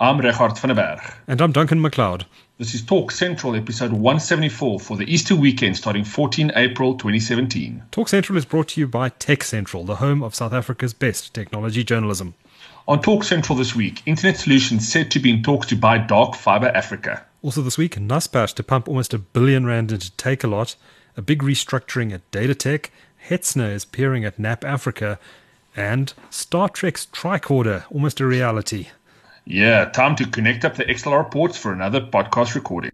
I'm Regardt van der Berg. And I'm Duncan McLeod. This is Talk Central, episode 174 for the Easter weekend starting 14 April 2017. Talk Central is brought to you by Tech Central, the home of South Africa's best technology journalism. On Talk Central this week, Internet Solutions said to be in talks to buy Dark Fiber Africa. Also this week, Naspers to pump almost a billion rand into Takealot, a big restructuring at Datatec, Hetzner is peering at NAP Africa, and Star Trek's tricorder, almost a reality. Yeah, time to connect up the XLR ports for another podcast recording.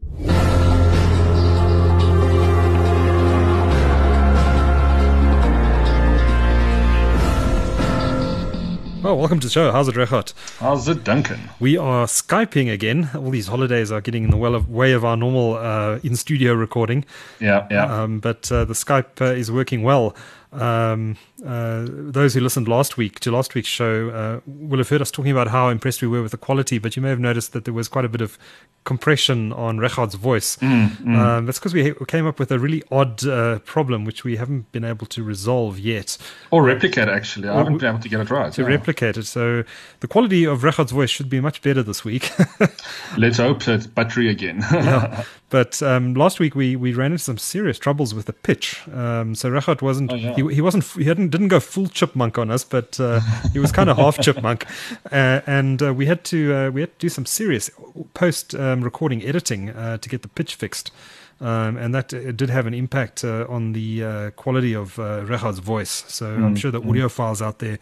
Well, welcome to the show. How's it, Regardt? How's it, Duncan? We are Skyping again. All these holidays are getting in the well of, way of our normal uh, in studio recording. Yeah, yeah. Um, but uh, the Skype uh, is working well. Um, uh, those who listened last week to last week's show uh, will have heard us talking about how impressed we were with the quality, but you may have noticed that there was quite a bit of compression on Regardt's voice. Mm, mm. Um, that's because we came up with a really odd uh, problem which we haven't been able to resolve yet. Or replicate, actually. I haven't been able to get it right. To yeah. replicate it. So the quality of Regardt's voice should be much better this week. Let's hope it's buttery again. yeah. But um, last week we, we ran into some serious troubles with the pitch. Um, so Regardt wasn't oh, yeah. he, he wasn't he hadn't didn't go full chipmunk on us, but uh, he was kind of half chipmunk, uh, and uh, we had to uh, we had to do some serious post um, recording editing uh, to get the pitch fixed. Um, and that uh, did have an impact on the quality of uh, Regardt's voice. So mm, I'm sure the audio mm. files out there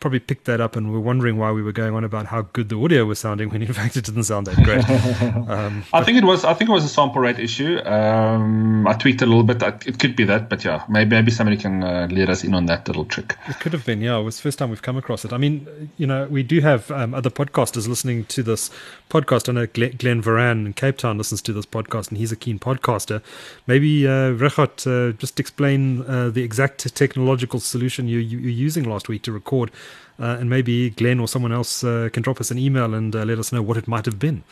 probably picked that up and were wondering why we were going on about how good the audio was sounding when in fact it didn't sound that great. Um, I think it was. I think it was a sample rate issue. Um, I tweaked a little bit. It could be that, but yeah, maybe maybe somebody can uh, lead us in on that little trick. It could have been. Yeah, it was the first time we've come across it. I mean, you know, we do have um, other podcasters listening to this podcast. I know Glenn, Glenn Varan in Cape Town listens to this podcast, and he's a keen podcaster. Maybe uh, Regardt, uh, just explain uh, the exact technological solution you, you, you're using last week to record and maybe Glenn or someone else uh, can drop us an email and uh, let us know what it might have been.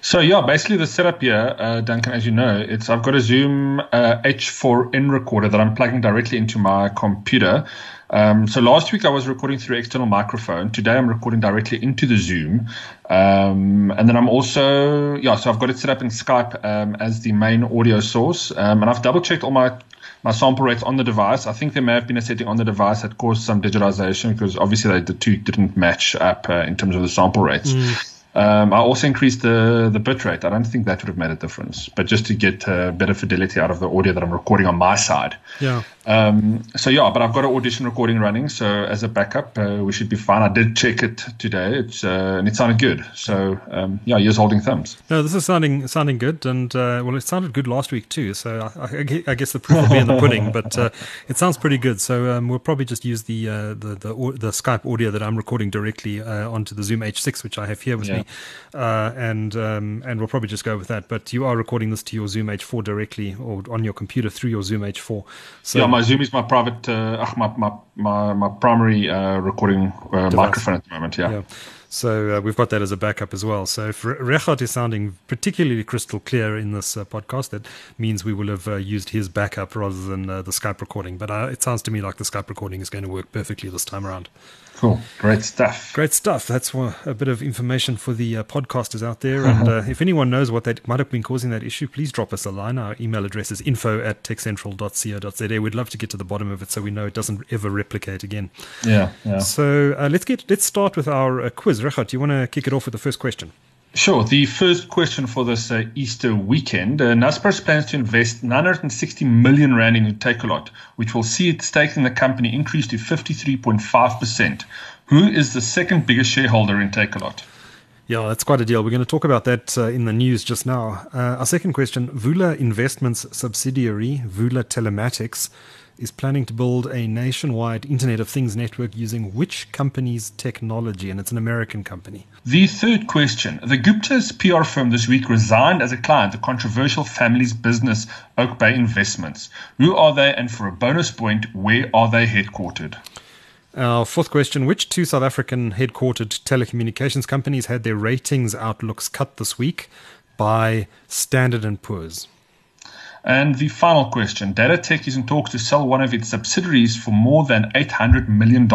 So yeah, basically the setup here, uh, Duncan, as you know, it's I've got a Zoom uh, H4n recorder that I'm plugging directly into my computer. Um, so last week I was recording through external microphone. Today I'm recording directly into the Zoom, um, and then I'm also yeah. So I've got it set up in Skype um, as the main audio source, um, and I've double checked all my my sample rates on the device. I think there may have been a setting on the device that caused some digitization because obviously they, the two didn't match up uh, in terms of the sample rates. Mm. Um, I also increased the the bit rate. I don't think that would have made a difference, but just to get uh, better fidelity out of the audio that I'm recording on my side. Yeah. Um, so yeah, but I've got an audition recording running, so as a backup, uh, we should be fine. I did check it today, it's uh, and it sounded good. So um, yeah, you're holding thumbs. No, this is sounding sounding good, and uh, well, it sounded good last week too. So I, I, I guess the proof will be in the pudding, but uh, it sounds pretty good. So um, we'll probably just use the, uh, the the the Skype audio that I'm recording directly uh, onto the Zoom H6, which I have here with yeah. me, and um, and we'll probably just go with that. But you are recording this to your Zoom H4 directly or on your computer through your Zoom H4. So yeah, my Zoom is my private, uh, my, my, my, my primary uh, recording uh, microphone at the moment. Yeah. yeah. So uh, we've got that as a backup as well. So if Regardt is sounding particularly crystal clear in this uh, podcast, that means we will have uh, used his backup rather than uh, the Skype recording. But uh, it sounds to me like the Skype recording is going to work perfectly this time around. Cool. Great stuff. Great stuff. That's a bit of information for the uh, podcasters out there. And uh, if anyone knows what that might have been causing that issue, please drop us a line. Our email address is info at techcentral.co.za. We'd love to get to the bottom of it so we know it doesn't ever replicate again. Yeah. yeah. So uh, let's get let's start with our uh, quiz. Regardt, do you want to kick it off with the first question? Sure. The first question for this uh, Easter weekend uh, Naspers plans to invest 960 million Rand in Takealot, which will see its stake in the company increase to 53.5%. Who is the second biggest shareholder in Takealot? Yeah, that's quite a deal. We're going to talk about that uh, in the news just now. Uh, our second question Vula Investments subsidiary, Vula Telematics, is planning to build a nationwide Internet of Things network using which company's technology? And it's an American company. The third question The Gupta's PR firm this week resigned as a client the controversial family's business, Oak Bay Investments. Who are they? And for a bonus point, where are they headquartered? Our fourth question Which two South African headquartered telecommunications companies had their ratings outlooks cut this week by Standard and Poor's? And the final question Datatec is in talks to sell one of its subsidiaries for more than $800 million.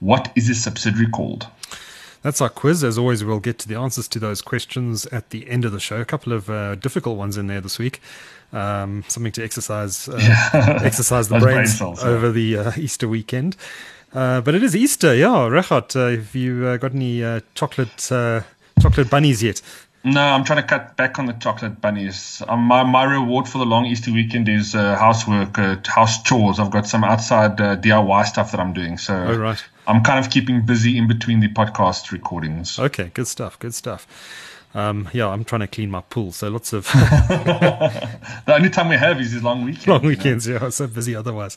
What is this subsidiary called? That's our quiz. As always, we'll get to the answers to those questions at the end of the show. A couple of uh, difficult ones in there this week. Um, something to exercise uh, yeah. exercise the brains brain cells, over yeah. the uh, Easter weekend. Uh, but it is Easter, yeah. Regardt, uh, have you uh, got any chocolate chocolate bunnies yet? No, I'm trying to cut back on the chocolate bunnies. Um, my my reward for the long Easter weekend is uh, housework, uh, house chores. I've got some outside uh, DIY stuff that I'm doing, so oh, right. I'm kind of keeping busy in between the podcast recordings. Okay, good stuff. Good stuff. Um, yeah, I'm trying to clean my pool, so lots of. the only time we have is these long weekends. Long weekends, you know? yeah. So busy otherwise,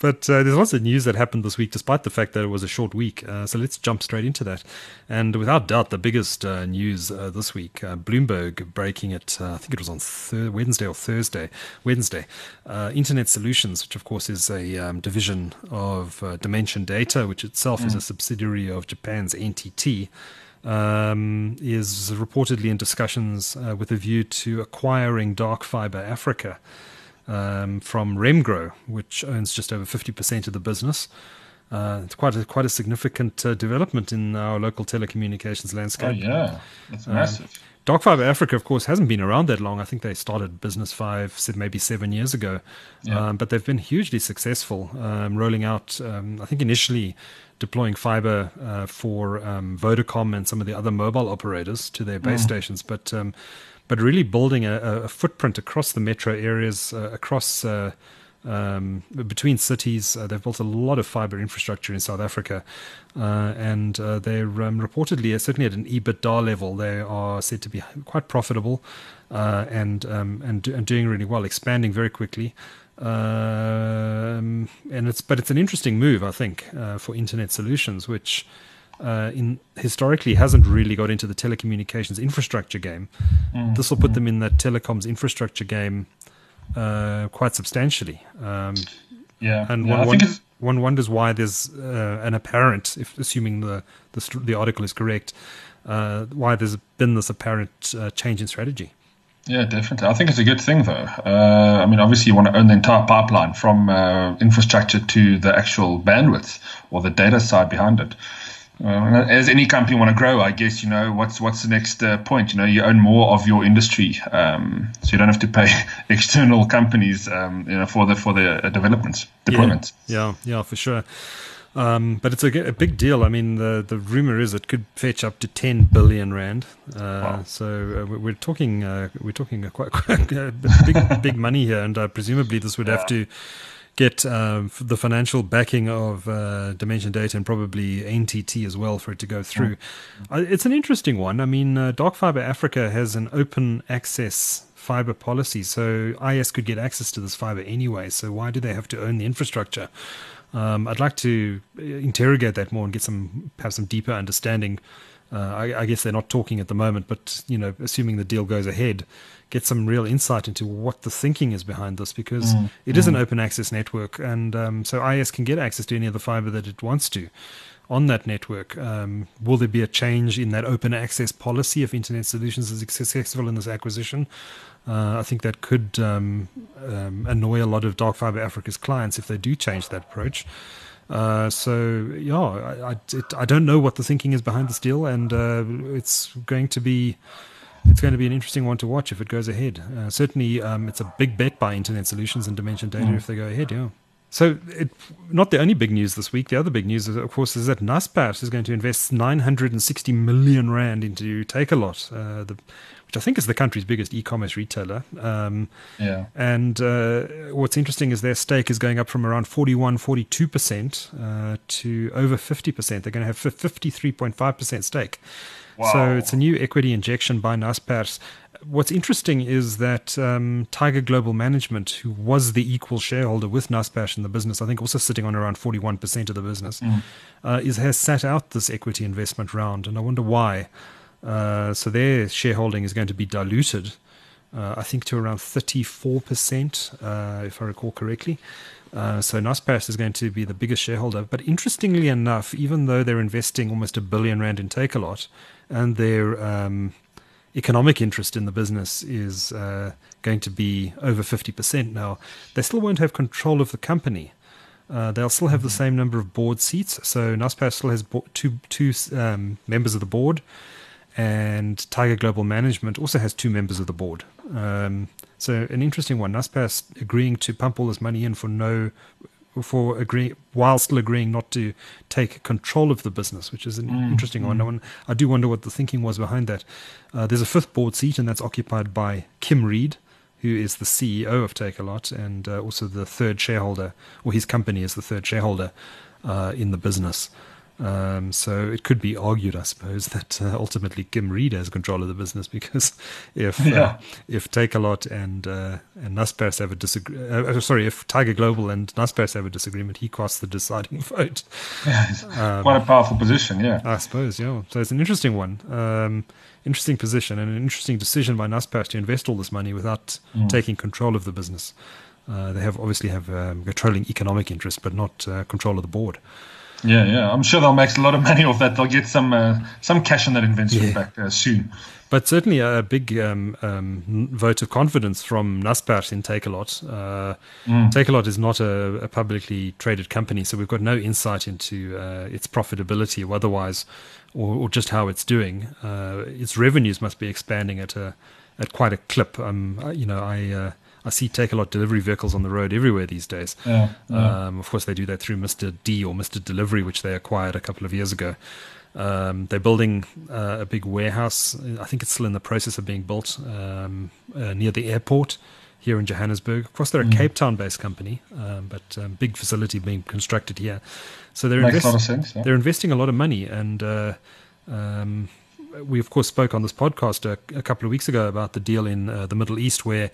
but uh, there's lots of news that happened this week, despite the fact that it was a short week. Uh, so let's jump straight into that. And without doubt, the biggest uh, news uh, this week: uh, Bloomberg breaking it. Uh, I think it was on thir- Wednesday or Thursday. Wednesday. Internet Solutions, which of course is a um, division of Dimension Data, which itself mm. is a subsidiary of Japan's NTT um, is reportedly in discussions uh, with a view to acquiring Dark Fiber Africa um, from Remgro, which owns just over 50% of the business. Uh, it's quite a, quite a significant uh, development in our local telecommunications landscape. Oh, yeah, that's um, massive. Dark Fiber Africa, of course, hasn't been around that long. I think they started business five, said maybe seven years ago. Yeah. Um, but they've been hugely successful, um, rolling out, um, I think initially deploying fiber uh, for um, Vodacom and some of the other mobile operators to their base mm. stations, but um, but really building a, a, footprint across the metro areas, uh, across uh, um, between cities. Uh, they've built a lot of fiber infrastructure in South Africa, uh, and uh, they're um, reportedly, certainly at an EBITDA level, they are said to be quite profitable and, um, and and doing really well, expanding very quickly. Um, and it's but it's an interesting move, I think, uh, for Internet Solutions, which uh, in historically hasn't really got into the telecommunications infrastructure game. Mm. This will put them in that telecoms infrastructure game uh, quite substantially. Um, yeah, and yeah, one, one, one, wonders why there's uh, an apparent, if assuming the the, the article is correct, uh, why there's been this apparent uh, change in strategy. Yeah, definitely. I think it's a good thing, though. Uh, I mean, obviously, you want to own the entire pipeline from uh, infrastructure to the actual bandwidth or the data side behind it. Uh, as any company want to grow, I guess you know what's what's the next uh, point. You know, you own more of your industry, um, so you don't have to pay external companies, um, you know, for the for the uh, developments, deployments. Yeah, yeah, yeah for sure. Um, but it's a, a, big deal. I mean, the, the rumor is it could fetch up to 10 billion rand. Uh, wow. So uh, we're talking uh, we're talking quite, quite big big money here, and uh, presumably this would yeah. have to get um, the financial backing of uh, Dimension Data and probably NTT as well for it to go through. Mm. it's an interesting one. I mean, uh, Dark Fiber Africa has an open access fiber policy, so IS could get access to this fiber anyway. So why do they have to own the infrastructure? Um, I'd like to uh, interrogate that more and get some have some deeper understanding. Uh, I, I, guess they're not talking at the moment, but you know, assuming the deal goes ahead, get some real insight into what the thinking is behind this because mm, it is mm. an open access network, and um, so IS can get access to any of the fiber that it wants to on that network. Um, will there be a change in that open access policy if Internet Solutions is successful in this acquisition? Uh, I think that could um, um, annoy a lot of Dark Fiber Africa's clients if they do change that approach. Uh, so yeah, I, I, it, I, don't know what the thinking is behind this deal, and uh, it's going to be it's going to be an interesting one to watch if it goes ahead. Uh, certainly, um, it's a big bet by Internet Solutions and Dimension Data mm. if they go ahead. Yeah. So, it, not the only big news this week. The other big news, is, of course, is that Naspers is going to invest 960 million rand into Takealot, uh, the which I think is the country's biggest e-commerce retailer. Um, yeah. And uh, what's interesting is their stake is going up from around 41, 42 percent uh, to over 50 percent. They're going to have 53.5 percent stake. Wow. So it's a new equity injection by Naspers. What's interesting is that um, Tiger Global Management, who was the equal shareholder with Naspers in the business, I think also sitting on around 41% of the business, mm. uh, is has sat out this equity investment round. And I wonder why. Uh, so their shareholding is going to be diluted, uh, I think, to around 34%, uh, if I recall correctly. Uh, so Naspers is going to be the biggest shareholder. But interestingly enough, even though they're investing almost a billion rand in Takealot, and their um, economic interest in the business is uh, going to be over 50% now, they still won't have control of the company. Uh, they'll still have the same number of board seats. So Naspers still has bo- two two um, members of the board, and Tiger Global Management also has two members of the board. Um, so an interesting one. Naspers agreeing to pump all this money in for no for agreeing while still agreeing not to take control of the business, which is an mm, interesting mm. one. I do wonder what the thinking was behind that. Uh, there's a fifth board seat, and that's occupied by Kim Reid, who is the CEO of Takealot and uh, also the third shareholder, or his company is the third shareholder uh, in the business. Um, so it could be argued, I suppose, that uh, ultimately Kim Reid has control of the business because if uh, yeah. uh, if Takealot and uh, and Naspers have a disagreement, uh, uh, sorry, if Tiger Global and Naspers have a disagreement, he casts the deciding vote. Yeah, um, quite a powerful position, yeah. I suppose, yeah. So it's an interesting one, um, interesting position, and an interesting decision by Naspers to invest all this money without mm. taking control of the business. they have obviously have um, controlling economic interest, but not control of the board. Yeah, yeah. I'm sure they'll make a lot of money off that. They'll get some uh, some cash on that investment yeah. back uh, soon. But certainly a big um, um, vote of confidence from Naspers in Takealot. Uh, mm. Takealot is not a, a, publicly traded company, so we've got no insight into uh, its profitability or otherwise, or, or, just how it's doing. Uh, its revenues must be expanding at a at quite a clip. Um, you know, I uh, I see Takealot delivery vehicles on the road everywhere these days. Yeah, yeah. Um, of course, they do that through Mr. D or Mr. Delivery, which they acquired a couple of years ago. Um, they're building uh, a big warehouse. I think it's still in the process of being built um, uh, near the airport here in Johannesburg. Of course, they're a mm. Cape Town based company, um, but um, big facility being constructed here. So they're, invest- sense, yeah. they're investing a lot of money. And uh, um, we, of course, spoke on this podcast a, a, couple of weeks ago about the deal in uh, the Middle East where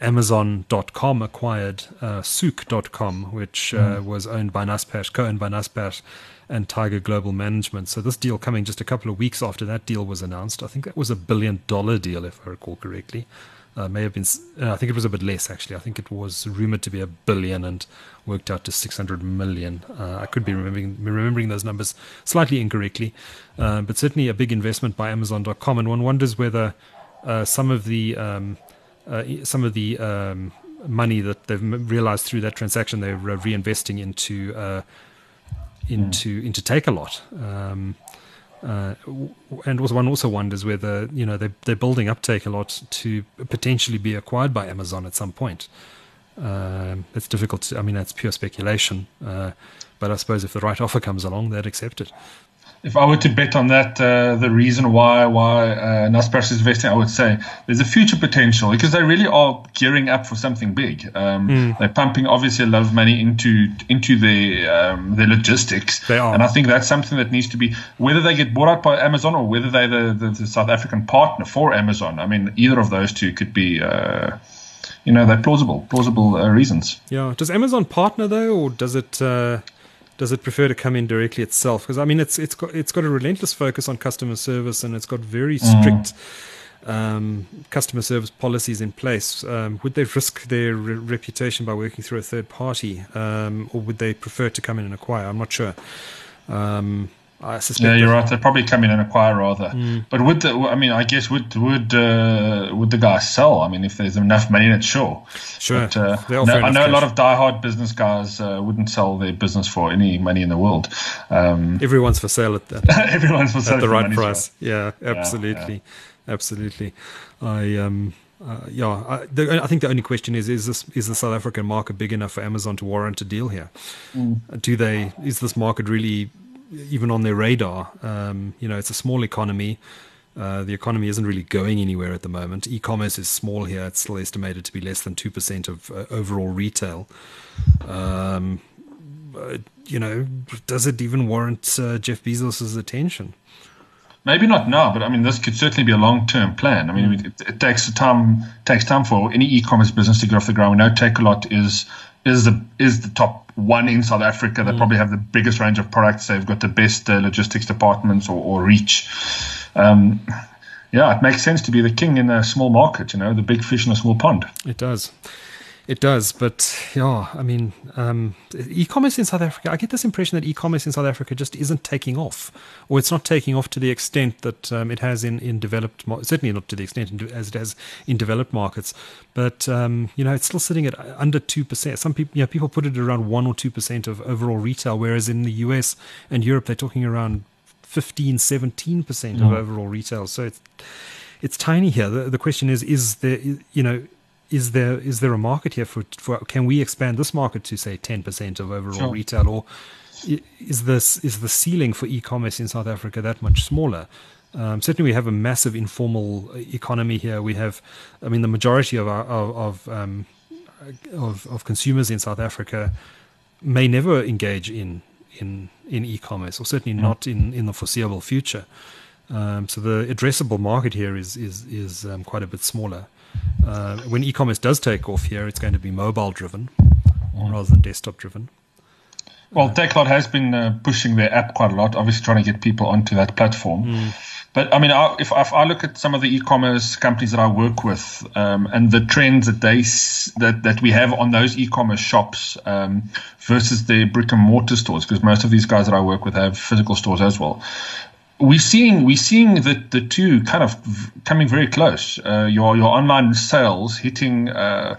Amazon.com acquired uh, Souq.com, which uh, mm. was owned by Naspers, co-owned by Naspers and Tiger Global Management. So this deal coming just a couple of weeks after that deal was announced. I think that was a billion dollar deal, if I recall correctly. Uh, may have been, uh, I think it was a bit less actually. I think it was rumored to be a billion and worked out to 600 million. Uh, I could be remembering, remembering those numbers slightly incorrectly, uh, but certainly a big investment by Amazon.com. And one wonders whether uh, some of the um, uh, some of the um, money that they've realized through that transaction they're reinvesting into into mm. into Takealot. Um, uh, and one also wonders whether you know they they're building up Takealot to potentially be acquired by Amazon at some point. Um, it's difficult. To, I mean, that's pure speculation. Uh, but I suppose if the right offer comes along, they'd accept it if I were to bet on that, uh, the reason why why uh, Naspers is investing, I would say there's a future potential because they really are gearing up for something big. Um, mm. They're pumping obviously a lot of money into into their um, their logistics, they are. and I think that's something that needs to be whether they get bought out by Amazon or whether they're the, the, the South African partner for Amazon. I mean, either of those two could be. Uh, you know, they're plausible, plausible uh, reasons. Yeah. Does Amazon partner though, or does it? Does it prefer to come in directly itself? Because I mean, it's it's got it's got a relentless focus on customer service, and it's got very mm. strict mm. um, customer service policies in place. Um, would they risk their re- reputation by working through a third party, um, or would they prefer to come in and acquire? I'm not sure. Um, I suspect. Yeah, you're right. They'd probably come in and acquire rather. Mm. But would the, I mean, I guess would would uh, would the guys sell? I mean, if there's enough money in it, sure. Sure. But, uh, no, I know cash. a lot of diehard business guys uh, wouldn't sell their business for any money in the world. Um, everyone's for sale at that. everyone's for sale at the right price. Yeah, absolutely, yeah, yeah. absolutely. I um. Uh, yeah, I, the, I, think the only question is: is this is the South African market big enough for Amazon to warrant a deal here? Mm. Do they? Is this market really even on their radar. Um, you know, it's a small economy. Uh, the economy isn't really going anywhere at the moment. E-commerce is small here; it's still estimated to be less than two percent of uh, overall retail. Um, uh, you know, does it even warrant uh, Jeff Bezos's attention? Maybe not now, but I mean, this could certainly be a long-term plan. I mean, mm. it, it, takes time takes time for any e-commerce business to get off the ground. We know Takealot is is the is the top one in South Africa. They mm. probably have the biggest range of products. They've got the best uh, logistics departments or, or reach. Um, yeah, it makes sense to be the king in a small market. You know, the big fish in a small pond. It does. It does, but yeah, I mean, um, e-commerce in South Africa. I get this impression that e-commerce in South Africa just isn't taking off, or it's not taking off to the extent that um, it has in in developed. Certainly not to the extent as it has in developed markets. But um, you know, it's still sitting at under two percent. Some people, you know, people put it around one or two percent of overall retail, whereas in the US and Europe they're talking around 15, 17 percent of mm. overall retail. So it's it's tiny here. The, the question is, is there, you know, is there is there a market here for, for can we expand this market to say 10% of overall sure. retail or is this is the ceiling for e-commerce in South Africa that much smaller? Um, certainly, we have a massive informal economy here. We have, I mean, the majority of our, of of, um, of, of consumers in South Africa may never engage in in in e-commerce, or certainly not in in the foreseeable future. Um, so the addressable market here is is is um, quite a bit smaller. Uh, when e-commerce does take off here, it's going to be mobile driven mm. rather than desktop driven. Well, Takealot has been uh, pushing their app quite a lot, obviously trying to get people onto that platform. Mm. But I mean, if, if, I look at some of the e-commerce companies that I work with um, and the trends that they that, that we have on those e-commerce shops um, versus the brick and mortar stores, because most of these guys that I work with have physical stores as well we're seeing we're seeing the the two kind of coming very close. Uh, your your online sales hitting uh,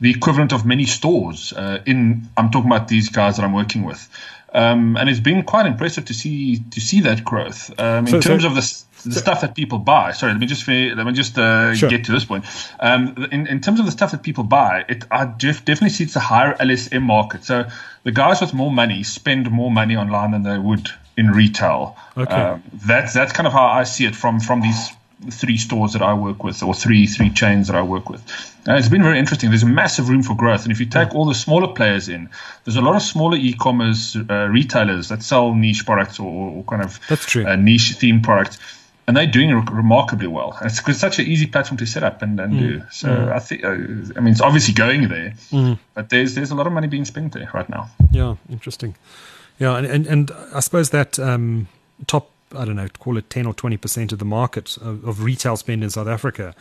the equivalent of many stores. Uh, in I'm talking about these guys that I'm working with, um, and it's been quite impressive to see to see that growth um, in so, terms so, of the the so, stuff that people buy. Sorry, let me just let me just uh, sure. get to this point. Um, in in terms of the stuff that people buy, it I definitely see it's a higher LSM market. So the guys with more money spend more money online than they would in retail. Okay. Um, that's that's kind of how I see it from from these three stores that I work with, or three three chains that I work with. And it's been very interesting. There's a massive room for growth, and if you take all the smaller players in, there's a lot of smaller e-commerce uh, retailers that sell niche products or, or kind of that's true. Uh, niche theme products. And they're doing re- remarkably well. And it's, it's such an easy platform to set up and, and mm. do. So mm. I think, uh, I mean, it's obviously going there, mm. but there's there's a lot of money being spent there right now. Yeah, interesting. Yeah, and, and, and I suppose that um, top, I don't know, call it 10 or 20% of the market of, of retail spend in South Africa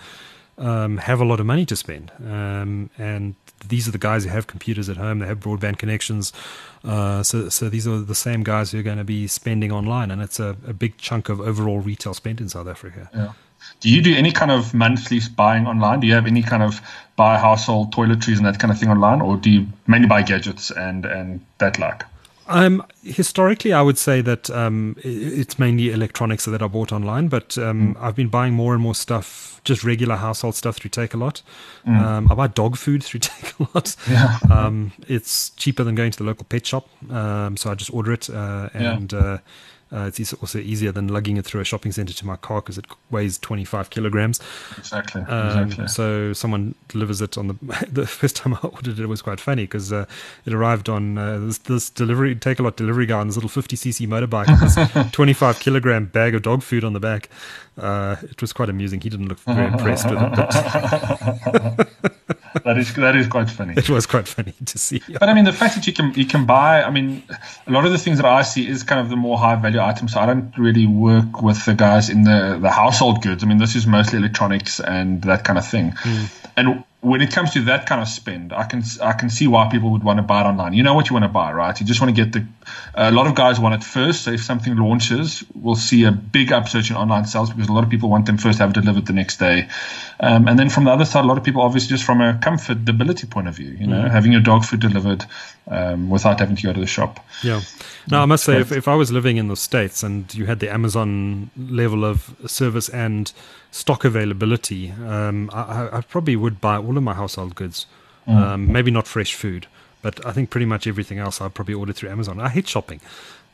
um, have a lot of money to spend. Um, and these are the guys who have computers at home, they have broadband connections. Uh, so, so these are the same guys who are going to be spending online, and it's a, a big chunk of overall retail spend in South Africa. Yeah. Do you do any kind of monthly buying online? Do you have any kind of buy household toiletries and that kind of thing online, or do you mainly buy gadgets and and that like? Um, historically, I would say that um, it's mainly electronics that I bought online, but um, mm. I've been buying more and more stuff, just regular household stuff through Takealot. Mm. Um, I buy dog food through Takealot. Yeah. Um, it's cheaper than going to the local pet shop, um, so I just order it uh, and. Yeah. Uh, uh, it's also easier than lugging it through a shopping center to my car because it weighs 25 kilograms. Exactly. Um, exactly. So someone delivers it on the the first time I ordered it, it was quite funny because uh, it arrived on uh, this, this, delivery Takealot delivery guy on this little 50cc motorbike with this 25 kilogram bag of dog food on the back. Uh, it was quite amusing. He didn't look very impressed with it. that is that is quite funny. It was quite funny to see. But I mean, the fact that you can you can buy. I mean, a lot of the things that I see is kind of the more high value items. So I don't really work with the guys in the the household goods. I mean, this is mostly electronics and that kind of thing. Mm. And when it comes to that kind of spend, I can I can see why people would want to buy it online. You know what you want to buy, right? You just want to get the. A lot of guys want it first. So if something launches, we'll see a big upsurge in online sales because a lot of people want them first to have it delivered the next day. Um, and then from the other side, a lot of people obviously just from a comfortability point of view, you know, mm. having your dog food delivered um, without having to go to the shop. Yeah. Now I must say, if, if I was living in the states and you had the Amazon level of service and stock availability, um, I, I, probably would buy all of my household goods. Mm. Um, maybe not fresh food, but I think pretty much everything else I'd probably order through Amazon. I hate shopping.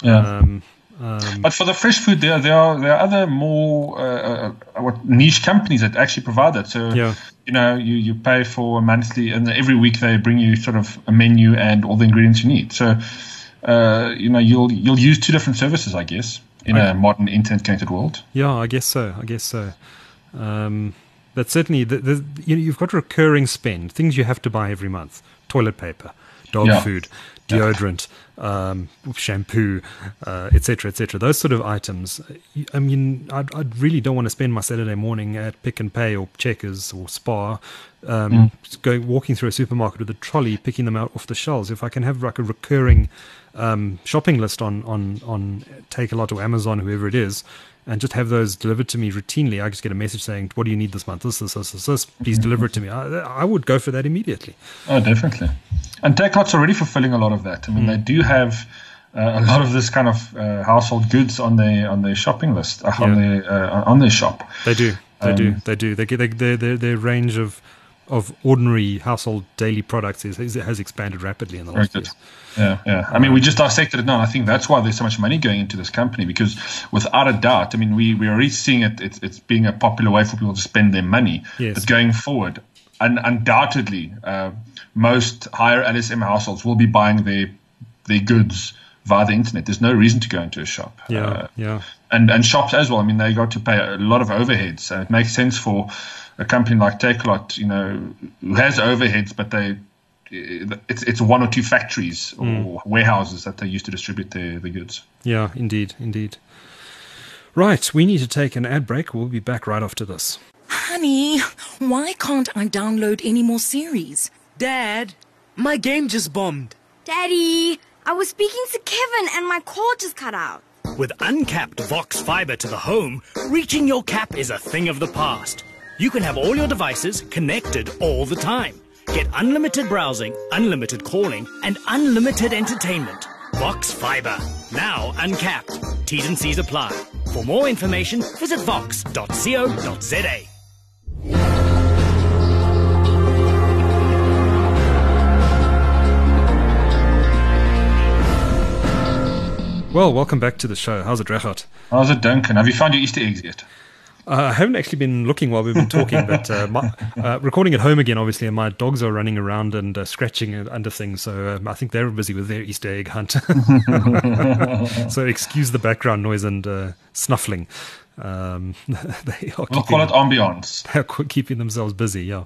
Yeah. Um, um, but for the fresh food, there there are there are other more uh, uh, niche companies that actually provide that. So yeah. You know you, you pay for a monthly, and every week they bring you sort of a menu and all the ingredients you need. So uh, you know you'll you'll use two different services, I guess, in okay. a modern internet connected world. Yeah, I guess so. I guess so. Um, but certainly, the, the, you know, you've got recurring spend, things you have to buy every month, toilet paper, dog yeah. food, deodorant, um, shampoo, etc., uh, etc. Et those sort of items. I mean, I, really don't want to spend my Saturday morning at Pick n Pay or Checkers or Spar, um, mm. going walking through a supermarket with a trolley, picking them out off the shelves. If I can have like a recurring um, shopping list on on on Takealot or Amazon, whoever it is, and just have those delivered to me routinely. I just get a message saying, "What do you need this month? This, this, this, this. this. Please mm-hmm. deliver it to me." I, I, would go for that immediately. Oh, definitely. And Takealot's already fulfilling a lot of that. I mean, mm. they do have. Uh, a lot of this kind of uh, household goods on their on their shopping list uh, on yeah. their uh, on their shop. They do, they um, do, they do. They get their their their range of of ordinary household daily products is, is has expanded rapidly in the last years. Yeah, yeah. I mean, we just dissected it now. I think that's why there's so much money going into this company because, without a doubt, I mean, we we're already seeing it. It's, it's being a popular way for people to spend their money. Yes. But going forward, un- undoubtedly, uh, most higher LSM households will be buying their their goods via the internet. There's no reason to go into a shop. Yeah, uh, yeah. And and shops as well. I mean, they got to pay a lot of overheads, So it makes sense for a company like Takealot, you know, who has overheads, but they it's it's one or two factories or mm. warehouses that they use to distribute the the goods. Yeah, indeed, indeed. Right, we need to take an ad break. We'll be back right after this. Honey, why can't I download any more series? Dad, my game just bombed. Daddy, I was speaking to Kevin and my call just cut out. With uncapped Vox fiber to the home, reaching your cap is a thing of the past. You can have all your devices connected all the time. Get unlimited browsing, unlimited calling, and unlimited entertainment. Vox Fiber. Now uncapped. T's and C's apply. For more information, visit vox.co.za. Well, welcome back to the show. How's it, Regardt? How's it, Duncan? Have you found your Easter eggs yet? Uh, I haven't actually been looking while we've been talking, but uh, my, uh, recording at home again, obviously, and my dogs are running around and uh, scratching under things. So um, I think they're busy with their Easter egg hunt. so excuse the background noise and uh, snuffling. Um, they are we'll call it ambiance. They're keeping themselves busy, yeah.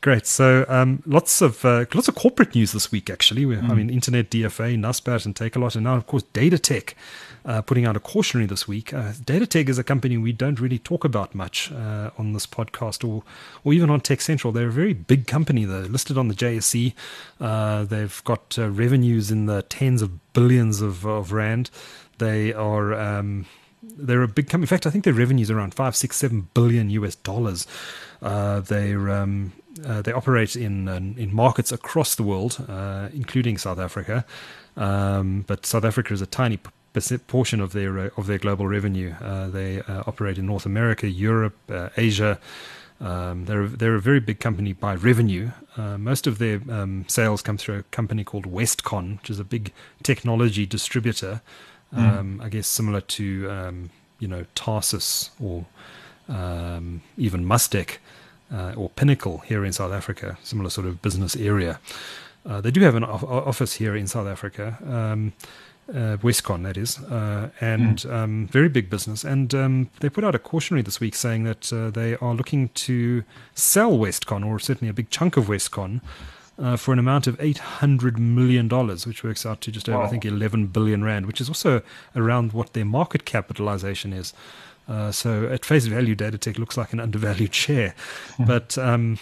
Great. So um, lots of uh, lots of corporate news this week. Actually, mm. I mean, Internet DFA, Naspers, and Takealot, and now of course Datatec uh, putting out a cautionary this week. Uh, Datatec is a company we don't really talk about much uh, on this podcast or or even on Tech Central. They're a very big company. They're listed on the JSE. Uh, they've got uh, revenues in the tens of billions of, of rand. They are. Um, they're a big company. In fact, I think their revenues are around five, six, seven billion US dollars. Uh, they're um, uh, they operate in in markets across the world, uh, including South Africa. Um, but South Africa is a tiny portion of their uh, of their global revenue. Uh, they uh, operate in North America, Europe, uh, Asia. Um, they're they're a very big company by revenue. most of their um, sales come through a company called Westcon, which is a big technology distributor. Mm. I guess similar to um, you know Tarsus or um, even Mustek uh, or Pinnacle here in South Africa, similar sort of business area. Uh, they do have an office here in South Africa, um, uh, Westcon, that is, uh, and mm. um, very big business. And um, they put out a cautionary this week saying that uh, they are looking to sell Westcon, or certainly a big chunk of Westcon, uh, for an amount of $800 million, which works out to just over, wow. I think, 11 billion Rand, which is also around what their market capitalization is. Uh, so at face value, Datatec looks like an undervalued share, mm. but um,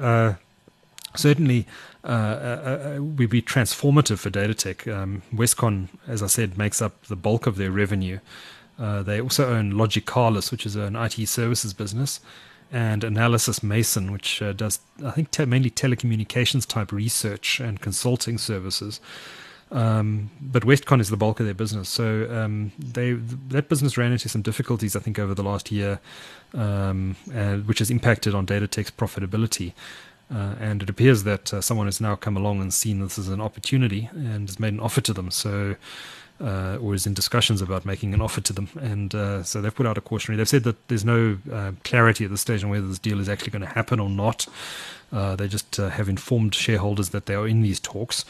uh, certainly uh, uh, uh, would be transformative for Datatec. Um, Westcon, as I said, makes up the bulk of their revenue. they also own Logicalis, which is an IT services business, and Analysys Mason, which does, I think, te- mainly telecommunications type research and consulting services. Um, but Westcon is the bulk of their business. So um, they that business ran into some difficulties, I think, over the last year, um, which has impacted on Datatec's profitability. Uh, and it appears that uh, someone has now come along and seen this as an opportunity and has made an offer to them. So, uh, or is in discussions about making an offer to them. And uh, so they've put out a cautionary. They've said that there's no uh, clarity at this stage on whether this deal is actually going to happen or not. Uh, they just have informed shareholders that they are in these talks.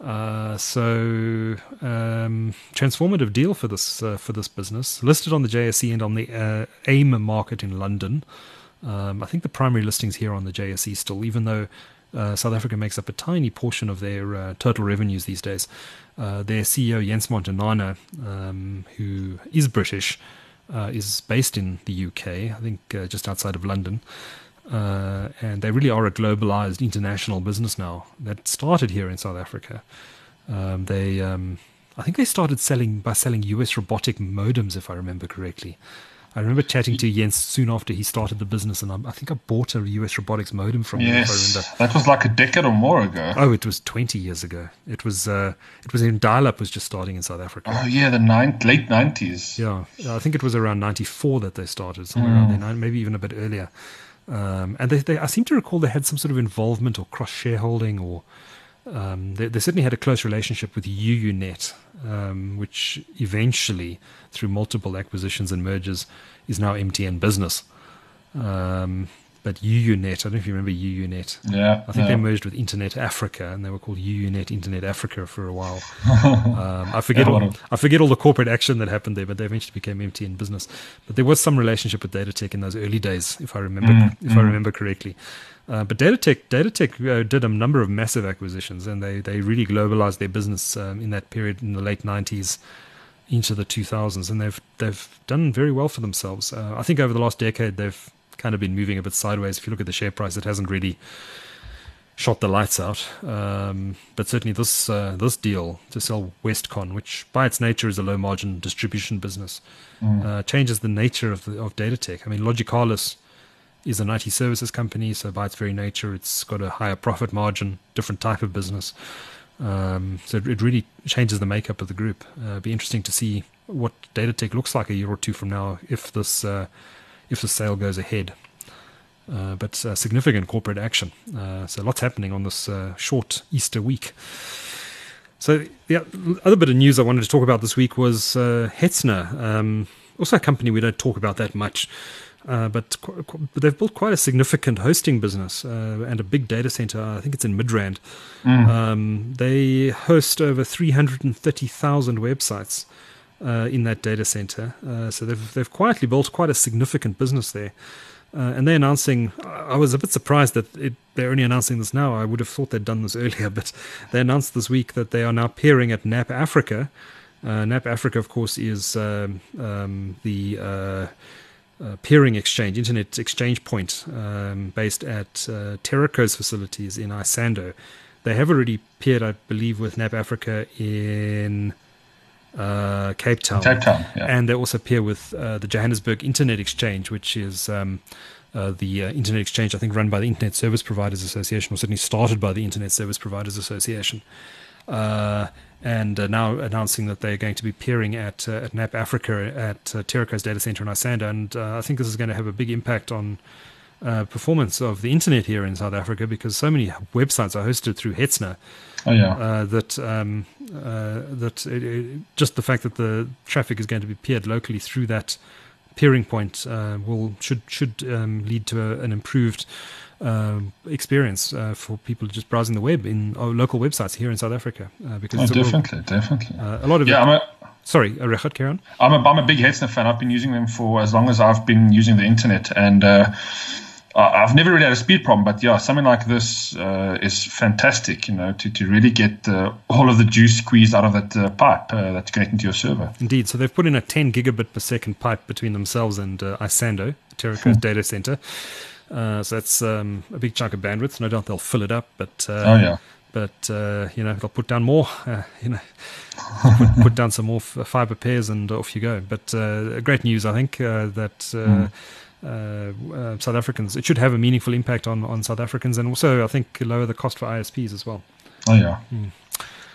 Uh, so um, transformative deal for this uh, for this business listed on the JSE and on the uh, AIM market in London. Um, I think the primary listings here on the JSE still, even though Uh, South Africa makes up a tiny portion of their uh, total revenues these days. Uh, their CEO Jens Montanaro, um, who is British, uh, is based in the UK, I think uh, just outside of London. Uh, and they really are a globalized international business now that started here in South Africa. Um, they, um, I think they started selling by selling US robotic modems, if I remember correctly. I remember chatting to Jens soon after he started the business, and I, I think I bought a US robotics modem from yes, him. Remember. that was like a decade or more ago. Oh, it was twenty years ago. It was uh, it was in dial-up was just starting in South Africa. Oh yeah, the nine, late nineties. Yeah, I think it was around ninety four that they started, somewhere mm. around there, maybe even a bit earlier. Um, and they, they, I seem to recall they had some sort of involvement or cross shareholding or um, they, they, certainly had a close relationship with UUNet, um, which eventually, through multiple acquisitions and mergers, is now MTN Business. Um, but UUNet, I don't know if you remember UUNet. Yeah. I think yeah. they merged with Internet Africa, and they were called UUNet Internet Africa for a while. um, I forget yeah, all, I forget all the corporate action that happened there, but they eventually became MTN Business. But there was some relationship with Datatec in those early days, if I remember, mm, if mm. I remember correctly. Uh, but Datatec, Datatec uh, did a number of massive acquisitions, and they, they really globalized their business um, in that period in the late 90s into the 2000s, and they've they've done very well for themselves. Uh, I think over the last decade they've kind of been moving a bit sideways. If you look at the share price, it hasn't really shot the lights out. Um, but certainly this uh, this deal to sell Westcon, which by its nature is a low margin distribution business, mm. uh, changes the nature of the, of Datatec. I mean, Logicalis is an IT services company, so by its very nature, it's got a higher profit margin, different type of business. Um, so it, really changes the makeup of the group. Uh, it'd be interesting to see what Datatec looks like a year or two from now if this uh, if the sale goes ahead. Uh, but significant corporate action. Uh, so lots happening on this uh, short Easter week. So the other bit of news I wanted to talk about this week was uh, Hetzner, um, also a company we don't talk about that much. Uh, but, qu- qu- they've built quite a significant hosting business uh, and a big data center. I think it's in Midrand. Mm. Um, they host over 330,000 websites uh, in that data center. Uh, so they've they've quietly built quite a significant business there. Uh, and they're announcing. I was a bit surprised that it, they're only announcing this now. I would have thought they'd done this earlier, but they announced this week that they are now peering at NAP Africa. NAP Africa, of course, is um, um, the uh, peering exchange, internet exchange point, um, based at uh, Teraco's facilities in Isando. They have already peered, I believe, with NAP Africa in uh, Cape Town. Cape Town, yeah. And they also appear with uh, the Johannesburg Internet Exchange, which is um, uh, the uh, internet exchange, I think, run by the Internet Service Providers Association, or certainly started by the Internet Service Providers Association. Uh, and uh, now announcing that they're going to be peering at at NAP Africa at uh, data center in Isando. And I think this is going to have a big impact on uh, performance of the internet here in South Africa because so many websites are hosted through Hetzner. Oh, yeah. Uh, that um, uh, that it, it, just the fact that the traffic is going to be peered locally through that peering point uh, will should should um, lead to a, an improved um, experience uh, for people just browsing the web in local websites here in South Africa. because oh, definitely, definitely. a lot of yeah, it, Sorry, uh, Regardt, carry on. I'm a, I'm a big Hetzner fan. I've been using them for as long as I've been using the internet, and uh, I've never really had a speed problem, but yeah, something like this uh, is fantastic, you know, to, to really get uh, all of the juice squeezed out of that uh, pipe uh, that's connecting to your server. Indeed. So they've put in a 10 gigabit per second pipe between themselves and uh, Isando, Teraco's hmm. data center. Uh, so that's um, a big chunk of bandwidth. No doubt they'll fill it up, but oh yeah. But you know they'll put down more. you know, put, put, down some more f- fiber pairs, and off you go. But great news, I think that. Mm uh, uh, South Africans. It should have a meaningful impact on, on South Africans and also, I think, lower the cost for ISPs as well. Oh, yeah. Mm.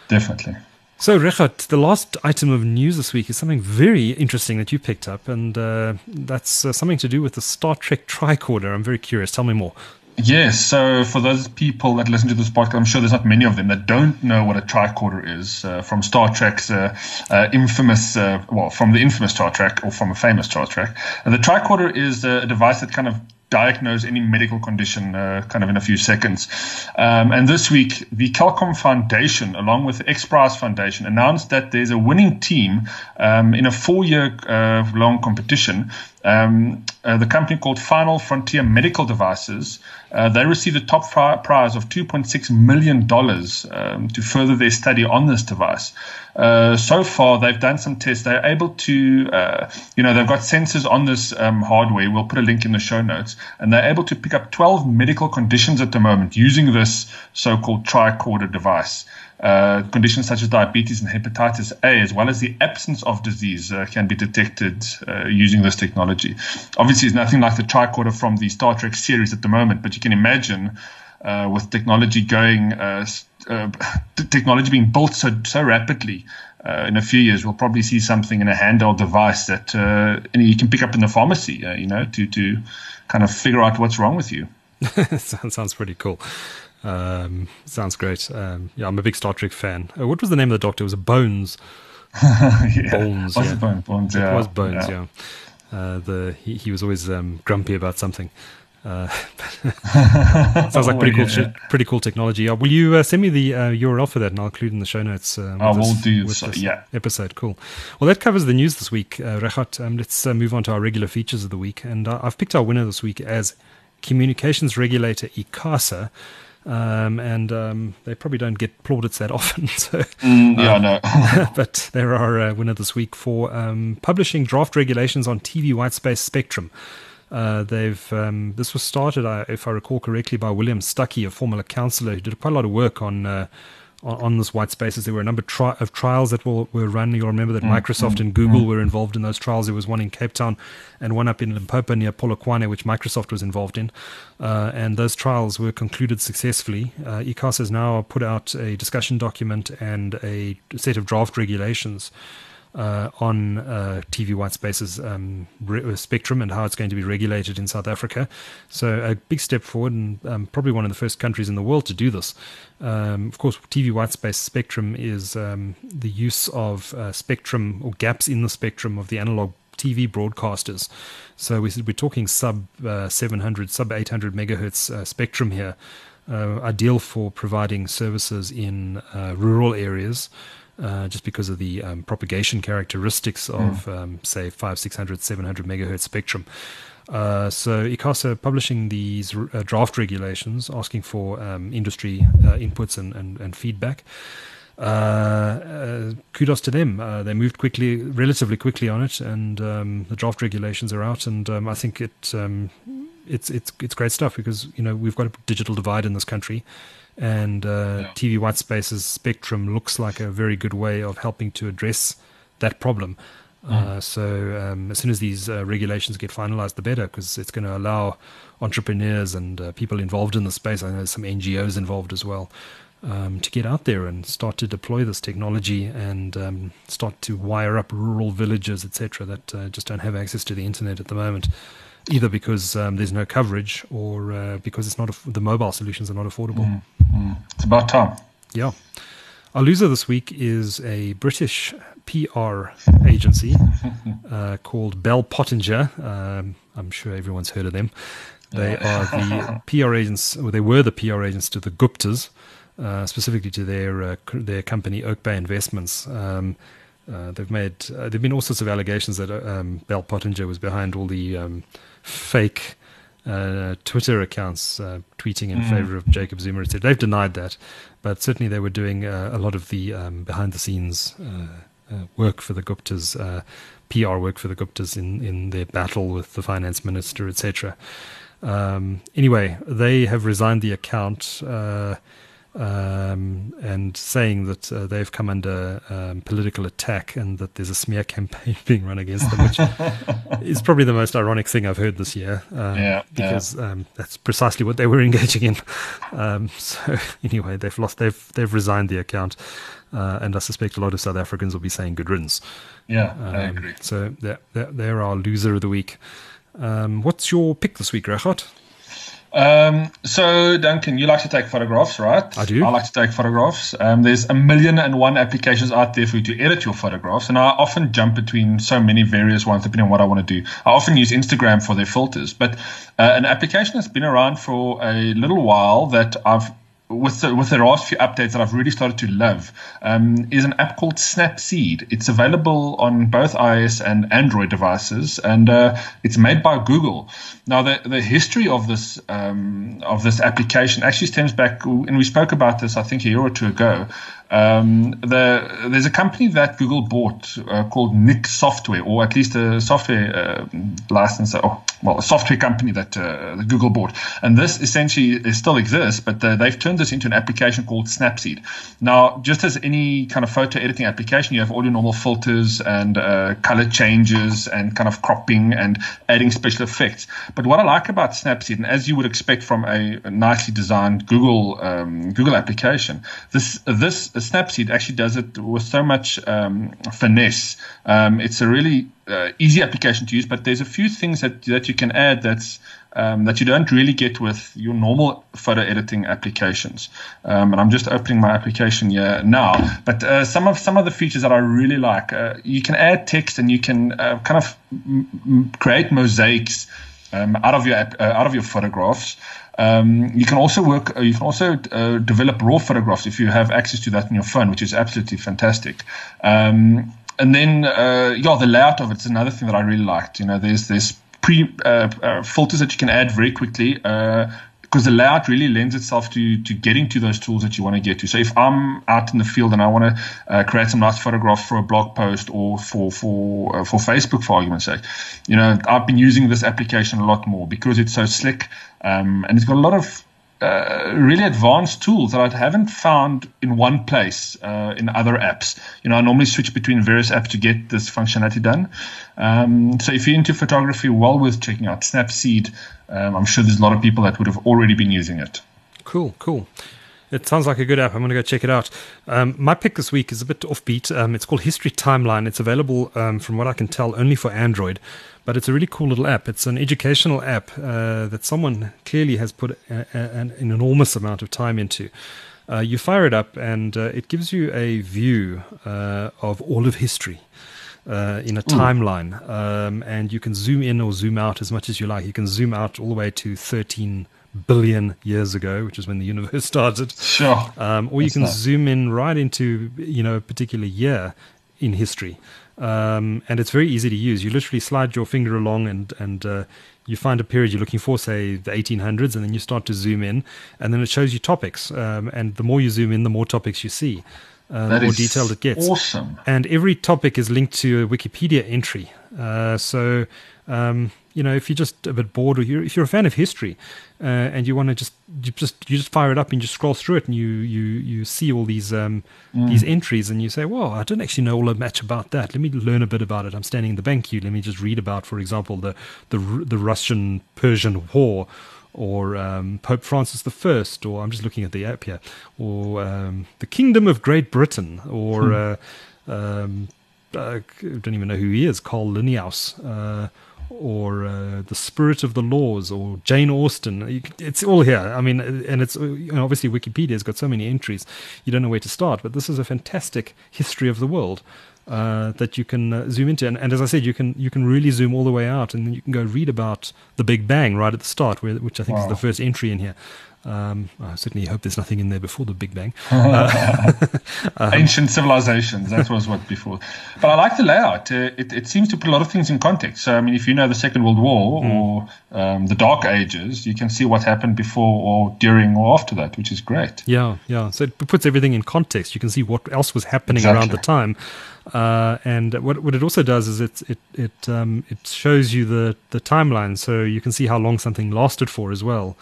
Definitely. So, Regardt, the last item of news this week is something very interesting that you picked up, and uh, that's uh, something to do with the Star Trek tricorder. I'm very curious. Tell me more. Yes. So for those people that listen to this podcast, I'm sure there's not many of them that don't know what a tricorder is uh, from Star Trek's uh, uh, infamous, uh, well, from the infamous Star Trek or from a famous Star Trek. The tricorder is a device that kind of diagnose any medical condition uh, kind of in a few seconds. Um, and this week, the Qualcomm Foundation, along with the X Prize Foundation, announced that there's a winning team um, in a four year uh, long competition Um, uh, the company called Final Frontier Medical Devices, uh, they received a top prize of $2.6 million um, to further their study on this device. Uh, so far, they've done some tests. They're able to, uh, you know, they've got sensors on this um, hardware. We'll put a link in the show notes. And they're able to pick up 12 medical conditions at the moment using this so called tricorder device. Uh, conditions such as diabetes and hepatitis A, as well as the absence of disease, uh, can be detected uh, using this technology. Obviously, it's nothing like the tricorder from the Star Trek series at the moment, but you can imagine uh, with technology going, uh, technology being built so so rapidly. in a few years, we'll probably see something in a handheld device that you can pick up in the pharmacy, you know, to to kind of figure out what's wrong with you. sounds sounds pretty cool. Um, sounds great. Um, yeah, I'm a big Star Trek fan. Uh, what was the name of the doctor? It was Bones. yeah. Bones. Was yeah. Bones? Bones. Yeah. It was Bones. Yeah. yeah. Uh, the he, he was always um, grumpy about something. Uh, sounds like pretty cool, yeah. pretty cool technology. Uh, will you uh, send me the uh, URL for that, and I'll include in the show notes. Uh, I will do. So, yeah. Episode, cool. Well, that covers the news this week, uh, Regardt. Um, let's uh, move on to our regular features of the week, and I've picked our winner this week as communications regulator ICASA. Um, and um, they probably don't get plaudits that often. So, mm, yeah, um, no. but there are a winner this week for um, publishing draft regulations on TV white space spectrum. Uh, they've um, this was started, uh, if I recall correctly, by William Stucke, a former councillor who did quite a lot of work on uh, on, on this white spaces. There were a number of, tri- of trials that were, were run. You'll remember that mm, Microsoft mm, and Google mm. were involved in those trials. There was one in Cape Town and one up in Limpopo near Polokwane, which Microsoft was involved in. Uh, and those trials were concluded successfully. Uh, ICASA has now put out a discussion document and a set of draft regulations uh, on uh, TV white spaces um, re- uh, spectrum and how it's going to be regulated in South Africa. So a big step forward, and um, probably one of the first countries in the world to do this. Um, of course, TV white space spectrum is um, the use of uh, spectrum or gaps in the spectrum of the analog TV broadcasters. So we're, we're talking sub uh, 700, sub 800 megahertz uh, spectrum here, ideal for providing services in rural areas. Uh, just because of the um, propagation characteristics hmm. of, mm. um, say, 5, 600, 700 megahertz spectrum. Uh, so ICASA publishing these uh, draft regulations, asking for um, industry uh, inputs and, and, and feedback. Uh, uh, kudos to them. they moved quickly, relatively quickly on it, and um, the draft regulations are out. And um, I think it um, it's it's it's great stuff because you know we've got a digital divide in this country and uh, yeah. TV white spaces spectrum looks like a very good way of helping to address that problem. Mm. Uh, so um, as soon as these uh, regulations get finalized, the better, because it's going to allow entrepreneurs and uh, people involved in the space. I know there's some NGOs involved as well. Um, to get out there and start to deploy this technology and um, start to wire up rural villages, etc., that uh, just don't have access to the internet at the moment either because um, there's no coverage or uh, because it's not a, the mobile solutions are not affordable. Mm, mm. It's about time. Yeah. Our loser this week is a British PR agency uh, called Bell Pottinger. Um, I'm sure everyone's heard of them. They are the PR agents, or they were the PR agents to the Guptas, uh, specifically to their uh, their company Oak Bay Investments. Um, uh, they've made uh, there've been all sorts of allegations that um, Bell Pottinger was behind all the um, fake uh, Twitter accounts uh, tweeting in mm. favor of Jacob Zuma. They've denied that, but certainly they were doing uh, a lot of the um, behind the scenes uh, uh, work for the Guptas, uh, PR work for the Guptas in, in their battle with the finance minister, etc. Um, anyway, they have resigned the account um, and saying that uh, they've come under um, political attack and that there's a smear campaign being run against them, which is probably the most ironic thing I've heard this year. Um, yeah, because yeah. Um, that's precisely what they were engaging in. Um, so anyway, they've lost. They've they've resigned the account, uh, and I suspect a lot of South Africans will be saying good riddance. Yeah, I um, agree. So they're, they're, they're, our loser of the week. what's your pick this week, Regardt? Um, so, Duncan, you like to take photographs, right? I do. I like to take photographs. Um, there's a million and one applications out there for you to edit your photographs, and I often jump between so many various ones depending on what I want to do. I often use Instagram for their filters, but uh, an application that's been around for a little while that I've with the, with the last few updates that I've really started to love um, is an app called Snapseed. It's available on both iOS and Android devices, and uh, it's made by Google. Now, the, the history of this um, of this application actually stems back, and we spoke about this I think a year or two ago. Um, the, there's a company that Google bought uh, called Nik Software, or at least a software uh, license, or well, a software company that, uh, Google bought. And this essentially still exists, but uh, they've turned this into an application called Snapseed. Now, just as any kind of photo editing application, you have all your normal filters and uh, color changes and kind of cropping and adding special effects. But what I like about Snapseed, and as you would expect from a, a nicely designed Google um, Google application, this this Snapseed actually does it with so much um, finesse. Um, it's a really uh, easy application to use, but there's a few things that that you can add that's um, that you don't really get with your normal photo editing applications. Um, and I'm just opening my application here now. But uh, some of some of the features that I really like, uh, you can add text and you can uh, kind of m- create mosaics um, out of your uh, out of your photographs. Um, you can also work. Uh, you can also uh, develop raw photographs if you have access to that in your phone, which is absolutely fantastic. Um, and then, uh, yeah, the layout of it's another thing that I really liked. You know, there's there's pre uh, uh, filters that you can add very quickly because the layout really lends itself to to getting to those tools that you want to get to. So if I'm out in the field and I want to uh, create some nice photographs for a blog post or for for uh, for Facebook, for argument's sake, you know, I've been using this application a lot more because it's so slick um, and it's got a lot of uh, really advanced tools that I haven't found in one place uh, in other apps. You know, I normally switch between various apps to get this functionality done. Um, so if you're into photography, well worth checking out Snapseed. Um, I'm sure there's a lot of people that would have already been using it. Cool, cool. It sounds like a good app. I'm going to go check it out. Um, my pick this week is a bit offbeat. Um, it's called History Timeline. It's available, um, from what I can tell, only for Android but it's a really cool little app. It's an educational app uh, that someone clearly has put a, a, an, an, enormous amount of time into. Uh, you fire it up, and uh, it gives you a view uh, of all of history. Uh, in a mm. timeline, um, and you can zoom in or zoom out as much as you like. You can zoom out all the way to 13 billion years ago, which is when the universe started. Sure. Um, or you can zoom in right into you know a particular year in history. Um, and it's very easy to use. You literally slide your finger along and and uh, you find a period you're looking for, say the 1800s, and then you start to zoom in, and then it shows you topics. Um, and the more you zoom in, the more topics you see, uh, the more detailed it gets. Awesome. And every topic is linked to a Wikipedia entry. Uh, so um, you know, if you're just a bit bored, or you're, if you're a fan of history, uh, and you want to just you just you just fire it up and you just scroll through it, and you you you see all these um, mm. these entries, and you say, "Well, I don't actually know all that much about that. Let me learn a bit about it. I'm standing in the bank queue. Let me just read about, for example, the the the Russian Persian War." Or um, Pope Francis I, or I'm just looking at the app here, or um, the Kingdom of Great Britain, or hmm. uh, um, uh, I don't even know who he is, Carl Linnaeus, uh, or uh, the Spirit of the Laws or Jane Austen. It's all here. I mean, and it's you know, obviously Wikipedia's got so many entries, you don't know where to start. But this is a fantastic history of the world. Uh, that you can uh, zoom into, and, and, as I said, you can you can really zoom all the way out, and then you can go read about the Big Bang right at the start, where, which I think wow. is the first entry in here. Um, I certainly hope there's nothing in there before the Big Bang. Uh, um, Ancient civilizations, that was what before. But I like the layout. Uh, it, it, seems to put a lot of things in context. So, I mean, if you know the Second World War mm. or um, the Dark Ages, you can see what happened before or during or after that, which is great. Yeah, yeah. So it puts everything in context. You can see what else was happening exactly. around the time. Uh, and what what it also does is it it it um, it shows you the the timeline, so you can see how long something lasted for as well.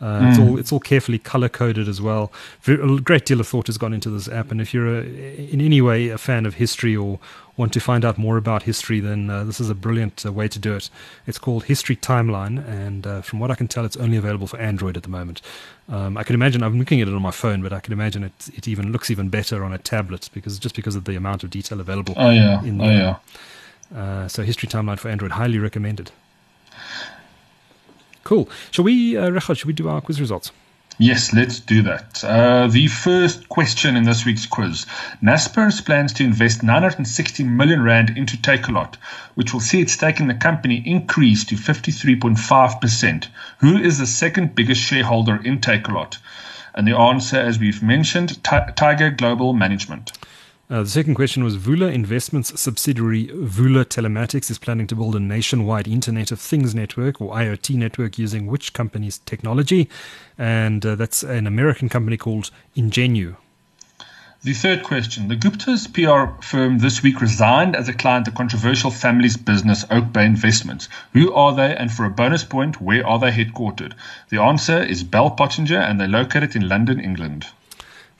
Uh, mm. It's all it's all carefully color coded as well. A great deal of thought has gone into this app, and if you're a, in any way a fan of history or want to find out more about history, then uh, this is a brilliant uh, way to do it. It's called History Timeline, and uh, from what I can tell, it's only available for Android at the moment. Um, I can imagine I'm looking at it on my phone, but I can imagine it it even looks even better on a tablet because just because of the amount of detail available. Oh yeah, in oh yeah. Uh, so History Timeline for Android, highly recommended. Cool. Shall we, uh, Regardt, shall we do our quiz results? Yes, let's do that. Uh, the first question in this week's quiz. Naspers plans to invest 960 million rand into Takealot, which will see its stake in the company increase to 53.5%. Who is the second biggest shareholder in Takealot? And the answer, as we've mentioned, Tiger Global Management. Uh, the second question was Vula Investments subsidiary Vula Telematics is planning to build a nationwide Internet of Things network or IoT network using which company's technology? And uh, that's an American company called Ingenu. The third question. The Gupta's PR firm this week resigned as a client of controversial family's business Oak Bay Investments. Who are they and for a bonus point, where are they headquartered? The answer is Bell Pottinger and they're located in London, England.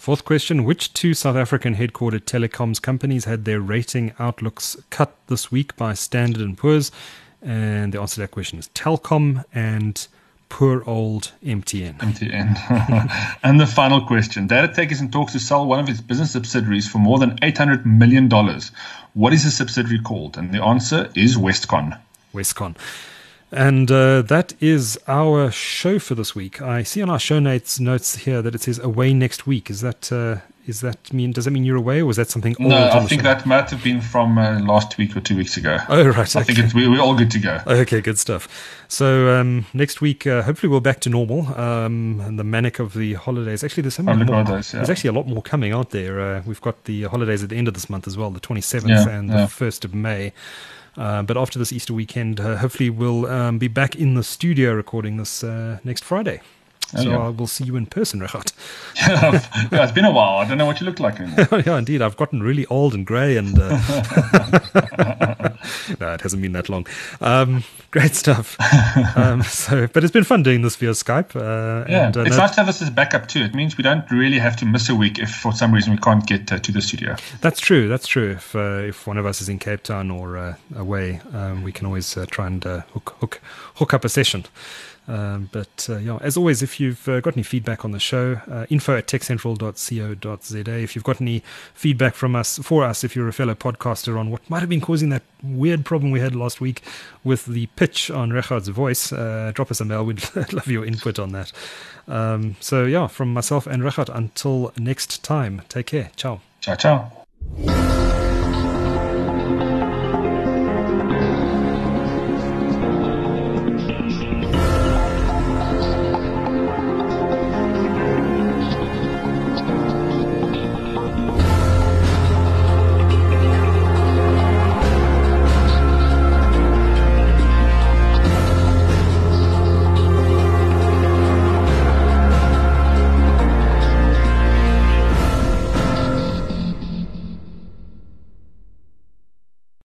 Fourth question Which two South African headquartered telecoms companies had their rating outlooks cut this week by Standard & Poor's? And the answer to that question is Telkom and poor old MTN. MTN. and the final question Datatec is in talks to sell one of its business subsidiaries for more than $800 million. What is the subsidiary called? And the answer is Westcon. Westcon. And uh, that is our show for this week. I see on our show notes notes here that it says away next week. Is that uh, is that mean? Does that mean you're away, or was that something? No, I think show? that might have been from uh, last week or two weeks ago. Oh right, I think we, are all good to go. Okay, good stuff. So um, next week, uh, hopefully, we're back to normal. Um, and the manic of the holidays. Actually, there's so many more. Holidays, yeah. There's actually a lot more coming out there. Uh, we've got the holidays at the end of this month as well, the 27th yeah, and yeah. the 1st of May. Uh, but after this Easter weekend, uh, hopefully we'll um, be back in the studio recording this uh, next Friday. Oh, so yeah. I will see you in person, Regardt. yeah, it's been a while. I don't know what you look like anymore. yeah, indeed. I've gotten really old and grey, and uh, no, it hasn't been that long. Um, great stuff. Um, so, but it's been fun doing this via Skype. Uh, yeah, and, uh, it's no, nice to have this as backup too. It means we don't really have to miss a week if for some reason we can't get uh, to the studio. That's true. That's true. If uh, if one of us is in Cape Town or uh, away, um, we can always try and hook hook hook up a session. Um, but uh, yeah, as always, if you've uh, got any feedback on the show, uh, info at techcentral.co.za. If you've got any feedback from us, for us, if you're a fellow podcaster on what might have been causing that weird problem we had last week with the pitch on Regardt's voice, uh, drop us a mail. We'd love your input on that. Um, so yeah, from myself and Rechard, until next time, take care. Ciao. Ciao, ciao.